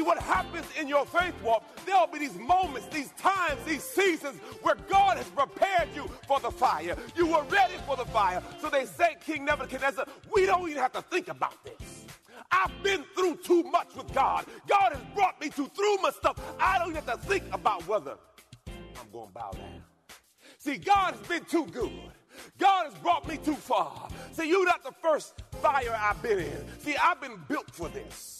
See what happens in your faith walk. There'll be these moments, these times, these seasons where God has prepared you for the fire. You were ready for the fire. So they say, King Nebuchadnezzar, we don't even have to think about this. I've been through too much with God. God has brought me to through my stuff. I don't even have to think about whether I'm going to bow down. See, God has been too good. God has brought me too far. See, you're not the first fire I've been in. See, I've been built for this.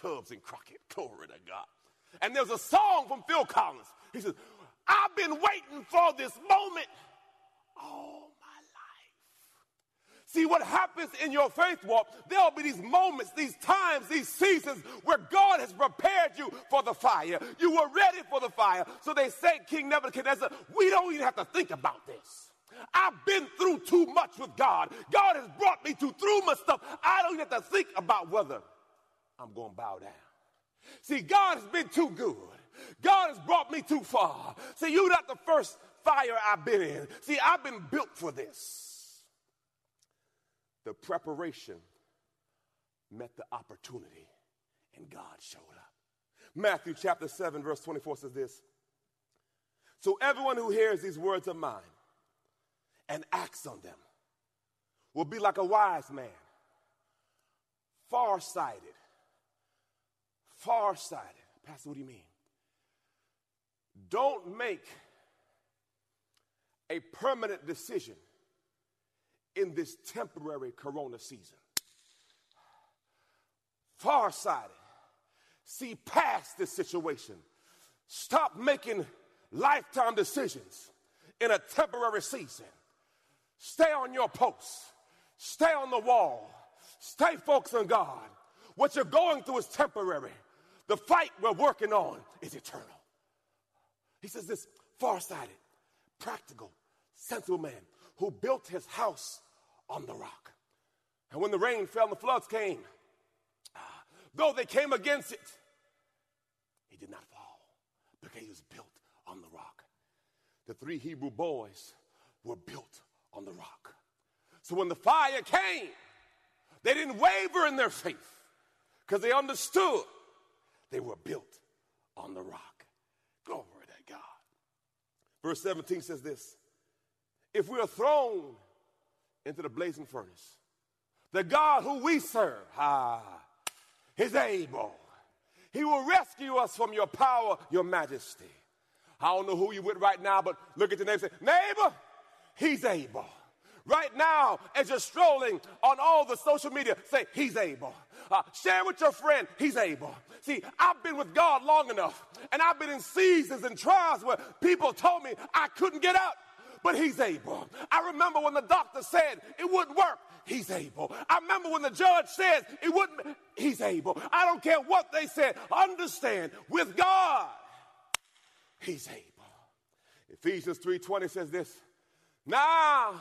Tubbs and Crockett. Glory to God. And there's a song from Phil Collins. He says, I've been waiting for this moment all my life. See what happens in your faith walk, there'll be these moments, these times, these seasons where God has prepared you for the fire. You were ready for the fire. So they say, King Nebuchadnezzar, we don't even have to think about this. I've been through too much with God. God has brought me to through my stuff. I don't have to think about whether I'm going to bow down. See, God has been too good. God has brought me too far. See, you're not the first fire I've been in. See, I've been built for this. The preparation met the opportunity, and God showed up. Matthew chapter 7, verse 24 says this So everyone who hears these words of mine and acts on them will be like a wise man, far-sighted far-sighted. Pastor, what do you mean? Don't make a permanent decision in this temporary corona season. Far-sighted. See past this situation. Stop making lifetime decisions in a temporary season. Stay on your post. Stay on the wall. Stay focused on God. What you're going through is temporary. The fight we're working on is eternal. He says this far-sighted, practical, sensible man who built his house on the rock. And when the rain fell and the floods came, ah, though they came against it, he did not fall because he was built on the rock. The three Hebrew boys were built on the rock. So when the fire came, they didn't waver in their faith because they understood they were built on the rock. Glory to God. Verse 17 says this If we are thrown into the blazing furnace, the God who we serve, ah, is able. He will rescue us from your power, your majesty. I don't know who you with right now, but look at your neighbor say, Neighbor, he's able. Right now, as you're strolling on all the social media, say, He's able. Uh, share with your friend, He's able. See, I've been with God long enough, and I've been in seasons and trials where people told me I couldn't get out, but He's able. I remember when the doctor said it wouldn't work. He's able. I remember when the judge says it wouldn't, he's able. I don't care what they said. Understand, with God, he's able. Ephesians 3:20 says this. Now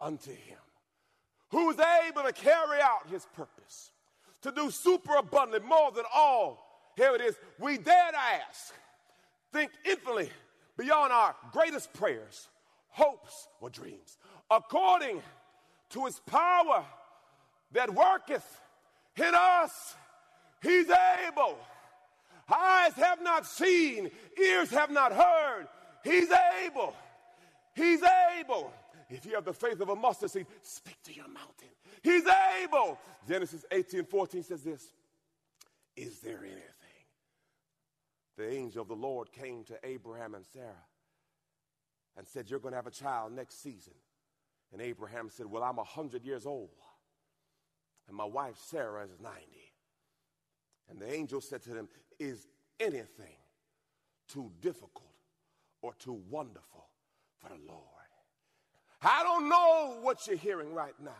unto him who is able to carry out his purpose to do super abundantly more than all. Here it is. We dare to ask, think infinitely beyond our greatest prayers, hopes, or dreams, according to his power that worketh in us. He's able. Eyes have not seen, ears have not heard. He's able. He's able. If you have the faith of a mustard seed, speak to your mountain. He's able. Genesis 18 14 says this Is there anything? The angel of the Lord came to Abraham and Sarah and said, You're going to have a child next season. And Abraham said, Well, I'm 100 years old, and my wife Sarah is 90. And the angel said to them, Is anything too difficult or too wonderful for the Lord? I don't know what you're hearing right now,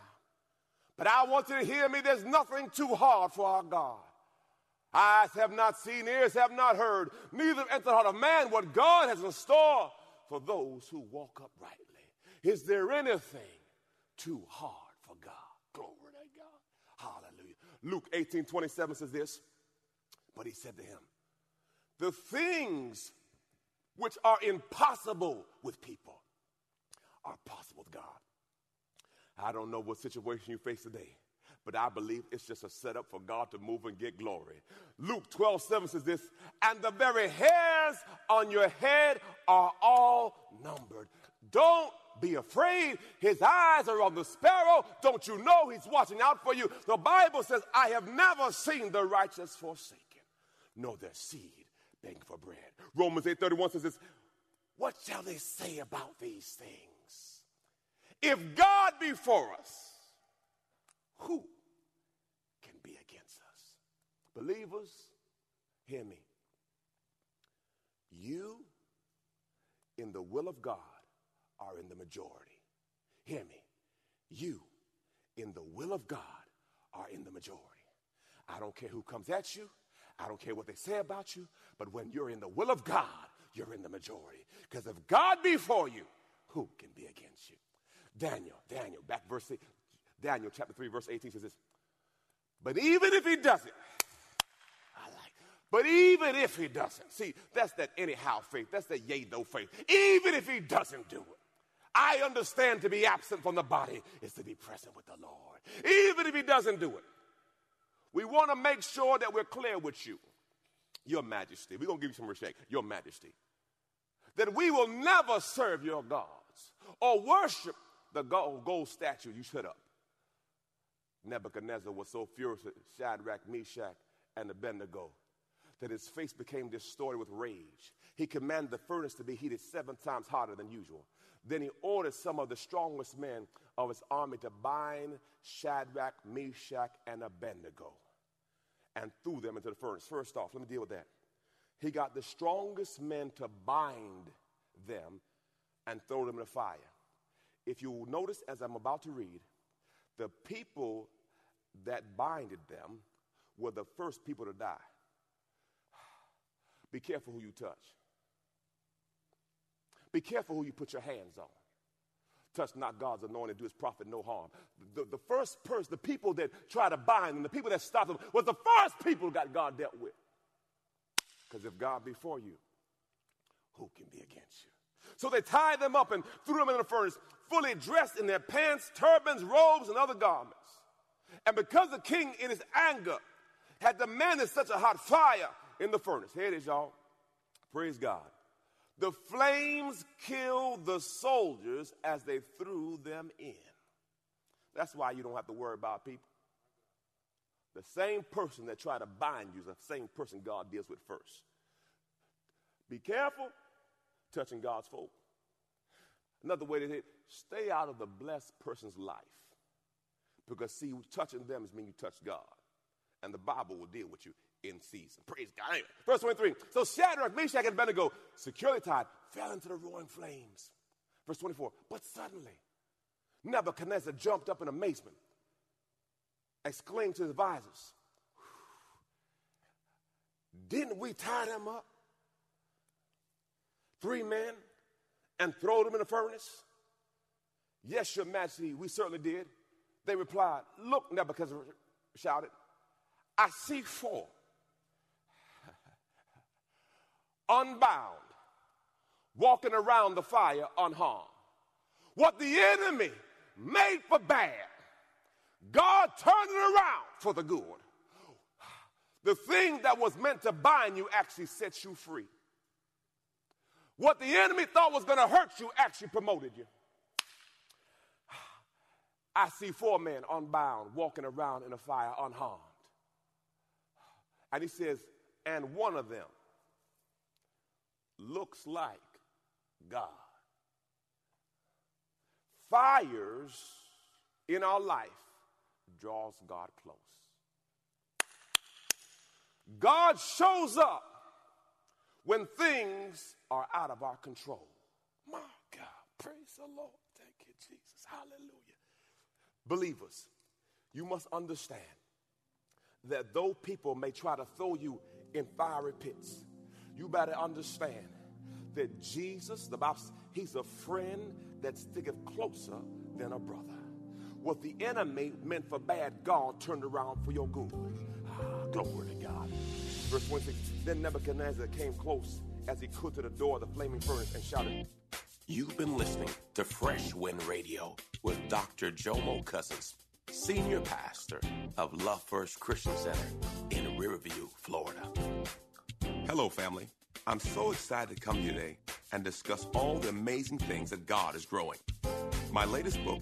but I want you to hear me. There's nothing too hard for our God. Eyes have not seen, ears have not heard, neither entered the heart of man what God has in store for those who walk uprightly. Is there anything too hard for God? Glory to God. Hallelujah. Luke 18 27 says this, but he said to him, The things which are impossible with people are possible with God. I don't know what situation you face today, but I believe it's just a setup for God to move and get glory. Luke 12, 7 says this, and the very hairs on your head are all numbered. Don't be afraid. His eyes are on the sparrow. Don't you know he's watching out for you? The Bible says, I have never seen the righteous forsaken, nor their seed begging for bread. Romans 8 31 says this, What shall they say about these things? If God be for us, who can be against us? Believers, hear me. You, in the will of God, are in the majority. Hear me. You, in the will of God, are in the majority. I don't care who comes at you. I don't care what they say about you. But when you're in the will of God, you're in the majority. Because if God be for you, who can be against you? Daniel, Daniel, back verse Daniel chapter 3, verse 18 says this. But even if he doesn't, I like, but even if he doesn't, see, that's that anyhow faith, that's that yea, no faith. Even if he doesn't do it, I understand to be absent from the body is to be present with the Lord. Even if he doesn't do it, we want to make sure that we're clear with you, Your Majesty. We're going to give you some respect, Your Majesty. That we will never serve your gods or worship the gold statue you shut up. Nebuchadnezzar was so furious at Shadrach, Meshach, and Abednego that his face became distorted with rage. He commanded the furnace to be heated seven times hotter than usual. Then he ordered some of the strongest men of his army to bind Shadrach, Meshach, and Abednego and threw them into the furnace. First off, let me deal with that. He got the strongest men to bind them and throw them in the fire. If you notice as I'm about to read, the people that binded them were the first people to die. Be careful who you touch. Be careful who you put your hands on. Touch not God's anointed, do his prophet no harm. The, the first person, the people that try to bind them, the people that stopped them, was the first people that God dealt with. Because if God be for you, who can be against you? So they tied them up and threw them in the furnace, fully dressed in their pants, turbans, robes, and other garments. And because the king, in his anger, had demanded such a hot fire in the furnace, here it is, y'all. Praise God. The flames killed the soldiers as they threw them in. That's why you don't have to worry about people. The same person that tried to bind you is the same person God deals with first. Be careful touching God's folk. Another way to say stay out of the blessed person's life. Because, see, touching them is mean you touch God. And the Bible will deal with you in season. Praise God. Anyway, verse 23. So Shadrach, Meshach, and Abednego, securely tied, fell into the roaring flames. Verse 24. But suddenly, Nebuchadnezzar jumped up in amazement, exclaimed to his advisors, Didn't we tie them up? Three men and throw them in the furnace? Yes, your majesty, we certainly did. They replied, Look, Nebuchadnezzar shouted, I see four unbound, walking around the fire unharmed. What the enemy made for bad, God turned it around for the good. The thing that was meant to bind you actually sets you free. What the enemy thought was going to hurt you actually promoted you. I see four men unbound walking around in a fire unharmed. And he says, and one of them looks like God. Fires in our life draws God close. God shows up when things are out of our control. My God, praise the Lord. Thank you, Jesus. Hallelujah. Believers, you must understand that though people may try to throw you in fiery pits, you better understand that Jesus, the Bible, he's a friend that sticketh closer than a brother. What the enemy meant for bad, God turned around for your good. Ah, glory to God. Verse 26 Then Nebuchadnezzar came close as he could to the door of the flaming furnace and shouted, You've been listening to Fresh Wind Radio with Dr. Jomo Cousins, Senior Pastor of Love First Christian Center in Riverview, Florida. Hello, family. I'm so excited to come here today and discuss all the amazing things that God is growing. My latest book,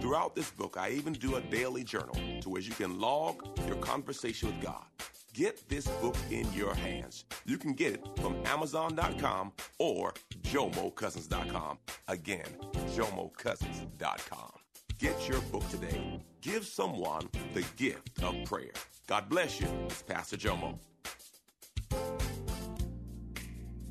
Throughout this book, I even do a daily journal to where you can log your conversation with God. Get this book in your hands. You can get it from Amazon.com or JomoCousins.com. Again, JomoCousins.com. Get your book today. Give someone the gift of prayer. God bless you. It's Pastor Jomo.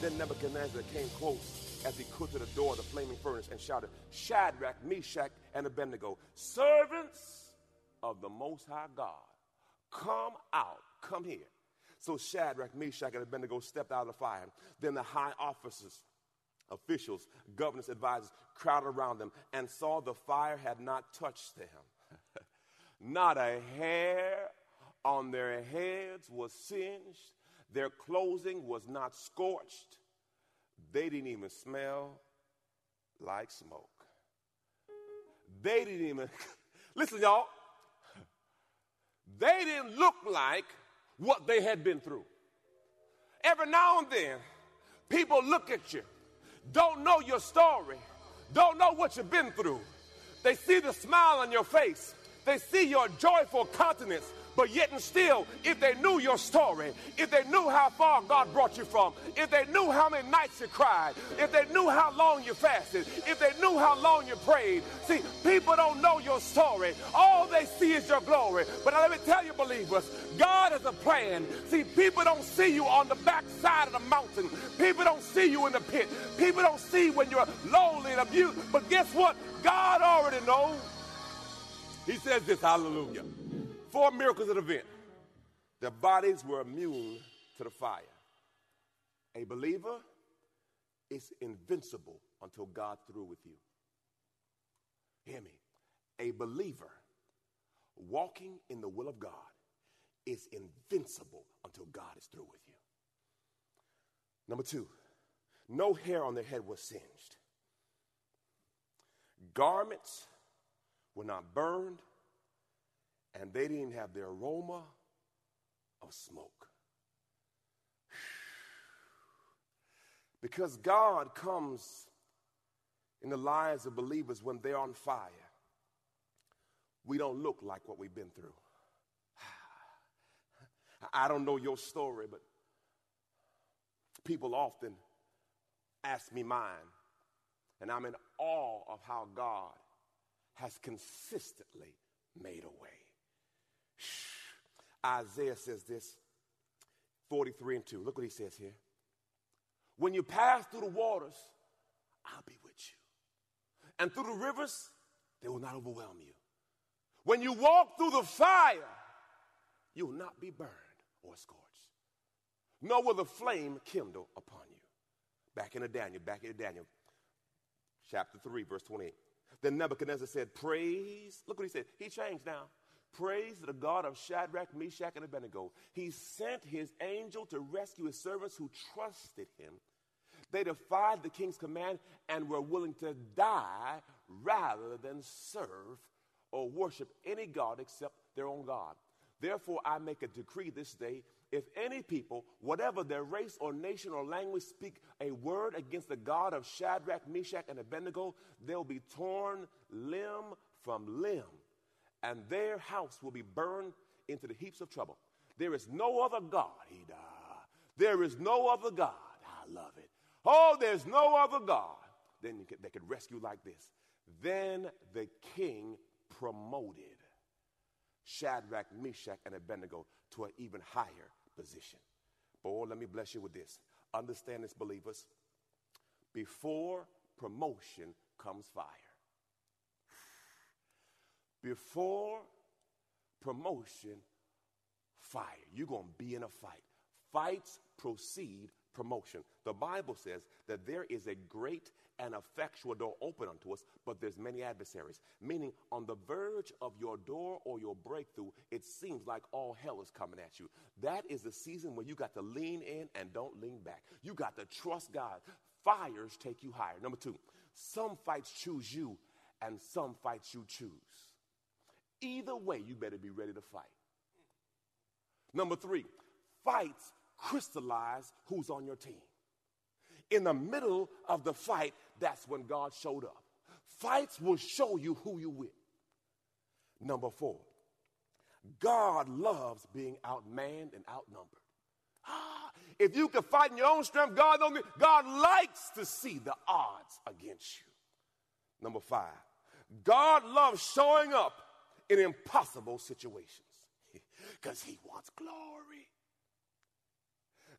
Then Nebuchadnezzar came close as he could to the door of the flaming furnace and shouted, Shadrach, Meshach, and Abednego, servants of the Most High God, come out, come here. So Shadrach, Meshach, and Abednego stepped out of the fire. Then the high officers, officials, governors, advisors crowded around them and saw the fire had not touched them. not a hair on their heads was singed, their clothing was not scorched. They didn't even smell like smoke. They didn't even, listen, y'all, they didn't look like what they had been through. Every now and then, people look at you, don't know your story, don't know what you've been through. They see the smile on your face, they see your joyful countenance, but yet and still, if they knew your story, if they knew how far God brought you from, if they knew how many nights you cried, if they knew how long you fasted, if they knew how long you prayed. See, people don't know your story. All they see is your glory. But let me tell you, believers, God has a plan. See, people don't see you on the backside of the mountain. People don't see you in the pit. People don't see when you're lonely and abused. But guess what? God already knows. He says this, hallelujah. Four miracles of the event. Their bodies were immune to the fire. A believer is invincible until God's through with you. Hear me. A believer walking in the will of God is invincible until God is through with you. Number two, no hair on their head was singed. Garments were not burned, and they didn't have the aroma of smoke. Because God comes in the lives of believers when they're on fire. We don't look like what we've been through. I don't know your story, but people often ask me mine, and I'm in awe of how God has consistently made a way. Isaiah says this 43 and 2. Look what he says here. When you pass through the waters, I'll be with you. And through the rivers, they will not overwhelm you. When you walk through the fire, you will not be burned or scorched, nor will the flame kindle upon you. Back in the Daniel, back in Daniel, chapter 3, verse 28. Then Nebuchadnezzar said, Praise. Look what he said. He changed now. Praise the God of Shadrach, Meshach, and Abednego. He sent his angel to rescue his servants who trusted him. They defied the king's command and were willing to die rather than serve or worship any God except their own God. Therefore, I make a decree this day if any people, whatever their race or nation or language, speak a word against the God of Shadrach, Meshach, and Abednego, they'll be torn limb from limb, and their house will be burned into the heaps of trouble. There is no other God, Ida. There is no other God. I love it. Oh, there's no other God. Then they could rescue like this. Then the king promoted Shadrach, Meshach, and Abednego to an even higher position. Boy, oh, let me bless you with this. Understand this, believers. Before promotion comes fire. Before promotion, fire. You're going to be in a fight. Fights proceed promotion. The Bible says that there is a great and effectual door open unto us, but there's many adversaries. Meaning, on the verge of your door or your breakthrough, it seems like all hell is coming at you. That is the season where you got to lean in and don't lean back. You got to trust God. Fires take you higher. Number two, some fights choose you, and some fights you choose. Either way, you better be ready to fight. Number three, fights crystallize who's on your team. In the middle of the fight, that's when God showed up. Fights will show you who you with. Number four, God loves being outmanned and outnumbered. Ah, if you can fight in your own strength, God don't. God likes to see the odds against you. Number five, God loves showing up in impossible situations because He wants glory.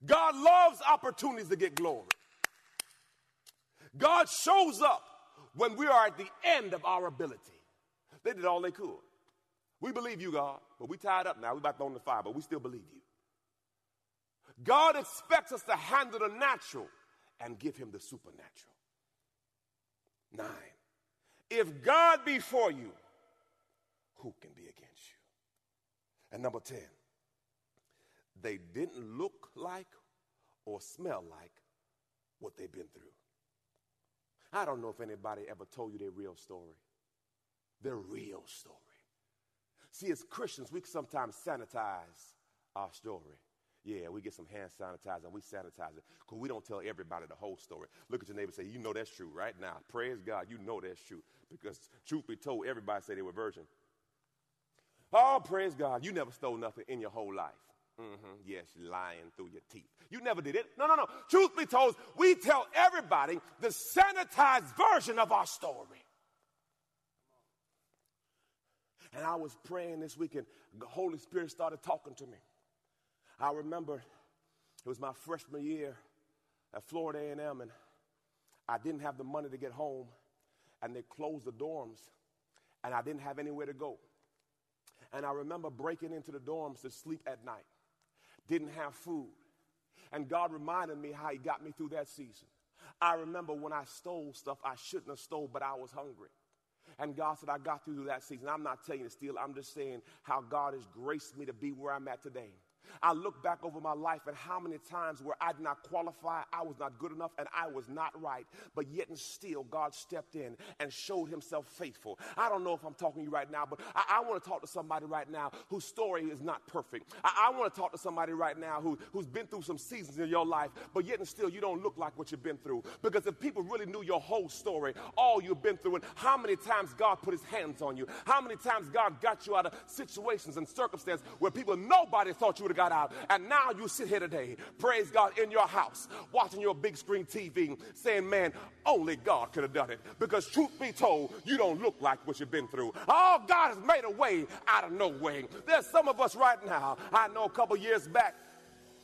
God loves opportunities to get glory. God shows up when we are at the end of our ability. They did all they could. We believe you, God, but we tied up now. We about to throw the fire, but we still believe you. God expects us to handle the natural and give him the supernatural. Nine. If God be for you, who can be against you? And number 10, they didn't look like or smell like what they've been through. I don't know if anybody ever told you their real story. Their real story. See, as Christians, we sometimes sanitize our story. Yeah, we get some hand sanitizer and we sanitize it because we don't tell everybody the whole story. Look at your neighbor and say, You know that's true right now. Praise God, you know that's true. Because truth be told, everybody say they were virgin. Oh, praise God, you never stole nothing in your whole life. Mm-hmm. Yes, lying through your teeth. You never did it. No, no, no. Truth be told, we tell everybody the sanitized version of our story. And I was praying this weekend. The Holy Spirit started talking to me. I remember it was my freshman year at Florida A&M, and I didn't have the money to get home, and they closed the dorms, and I didn't have anywhere to go. And I remember breaking into the dorms to sleep at night didn't have food. And God reminded me how He got me through that season. I remember when I stole stuff I shouldn't have stole, but I was hungry. And God said, I got through that season. I'm not telling you to steal, I'm just saying how God has graced me to be where I'm at today. I look back over my life and how many times where I did not qualify, I was not good enough, and I was not right. But yet and still, God stepped in and showed himself faithful. I don't know if I'm talking to you right now, but I, I want to talk to somebody right now whose story is not perfect. I, I want to talk to somebody right now who, who's been through some seasons in your life, but yet and still, you don't look like what you've been through. Because if people really knew your whole story, all you've been through, and how many times God put his hands on you, how many times God got you out of situations and circumstances where people, nobody thought you would have got out. And now you sit here today, praise God, in your house, watching your big screen TV, saying, man, only God could have done it. Because truth be told, you don't look like what you've been through. Oh, God has made a way out of no way. There's some of us right now, I know a couple years back,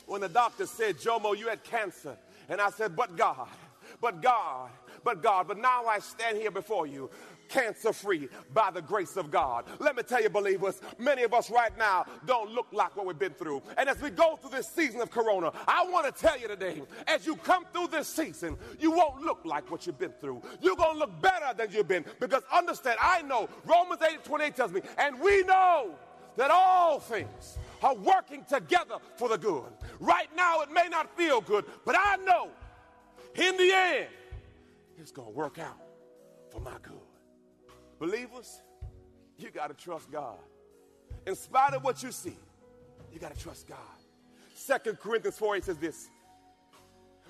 when the doctor said, Jomo, you had cancer. And I said, but God, but God, but God. But now I stand here before you cancer free by the grace of God. Let me tell you, believers, many of us right now don't look like what we've been through. And as we go through this season of Corona, I want to tell you today, as you come through this season, you won't look like what you've been through. You're going to look better than you've been because understand, I know Romans 8 28 tells me, and we know that all things are working together for the good. Right now, it may not feel good, but I know in the end, it's going to work out for my good. Believers, you got to trust God. In spite of what you see, you got to trust God. Second Corinthians 4 8 says this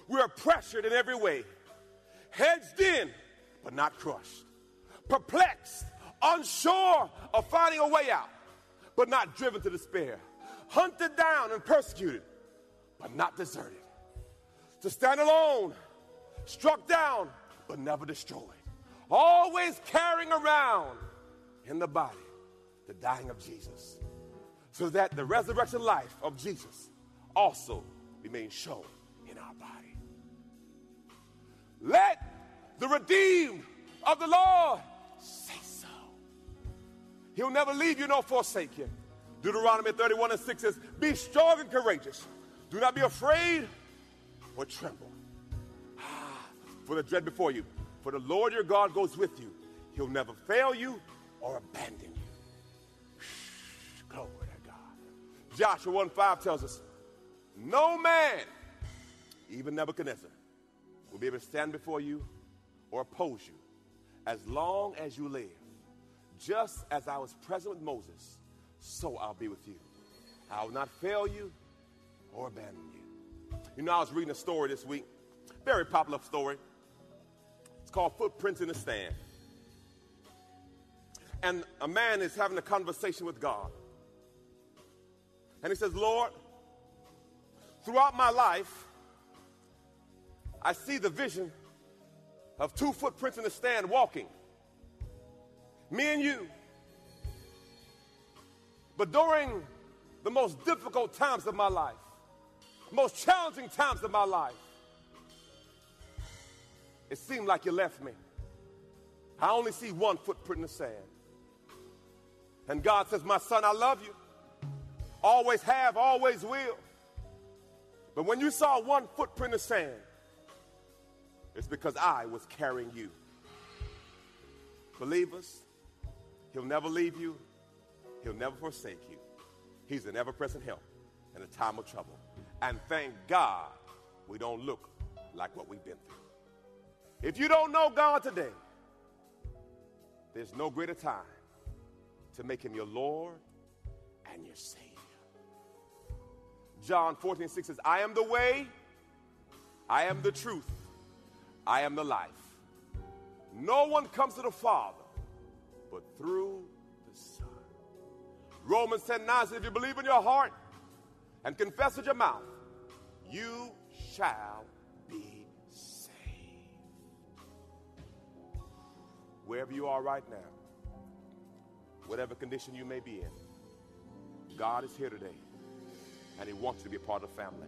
We are pressured in every way, hedged in, but not crushed, perplexed, unsure of finding a way out, but not driven to despair, hunted down and persecuted, but not deserted, to stand alone, struck down, but never destroyed always carrying around in the body the dying of Jesus, so that the resurrection life of Jesus also remains shown in our body. Let the redeemed of the Lord say so. He'll never leave you nor forsake you. Deuteronomy 31 and 6 says, Be strong and courageous. Do not be afraid or tremble. Ah, for the dread before you for the Lord your God goes with you. He'll never fail you or abandon you. Glory to God. Joshua 1 5 tells us, No man, even Nebuchadnezzar, will be able to stand before you or oppose you as long as you live. Just as I was present with Moses, so I'll be with you. I will not fail you or abandon you. You know, I was reading a story this week, very popular story called Footprints in the Sand. And a man is having a conversation with God. And he says, Lord, throughout my life, I see the vision of two footprints in the stand walking. Me and you. But during the most difficult times of my life, most challenging times of my life, it seemed like you left me. I only see one footprint in the sand. And God says, My son, I love you. Always have, always will. But when you saw one footprint in the sand, it's because I was carrying you. Believers, He'll never leave you, He'll never forsake you. He's an ever present help in a time of trouble. And thank God we don't look like what we've been through. If you don't know God today, there's no greater time to make him your Lord and your Savior. John 14, 6 says, I am the way, I am the truth, I am the life. No one comes to the Father but through the Son. Romans 10 9 says, If you believe in your heart and confess with your mouth, you shall wherever you are right now, whatever condition you may be in, God is here today, and He wants you to be a part of the family.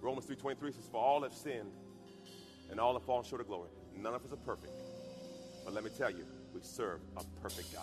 Romans 3.23 says, For all have sinned, and all have fallen short of glory. None of us are perfect. But let me tell you, we serve a perfect God.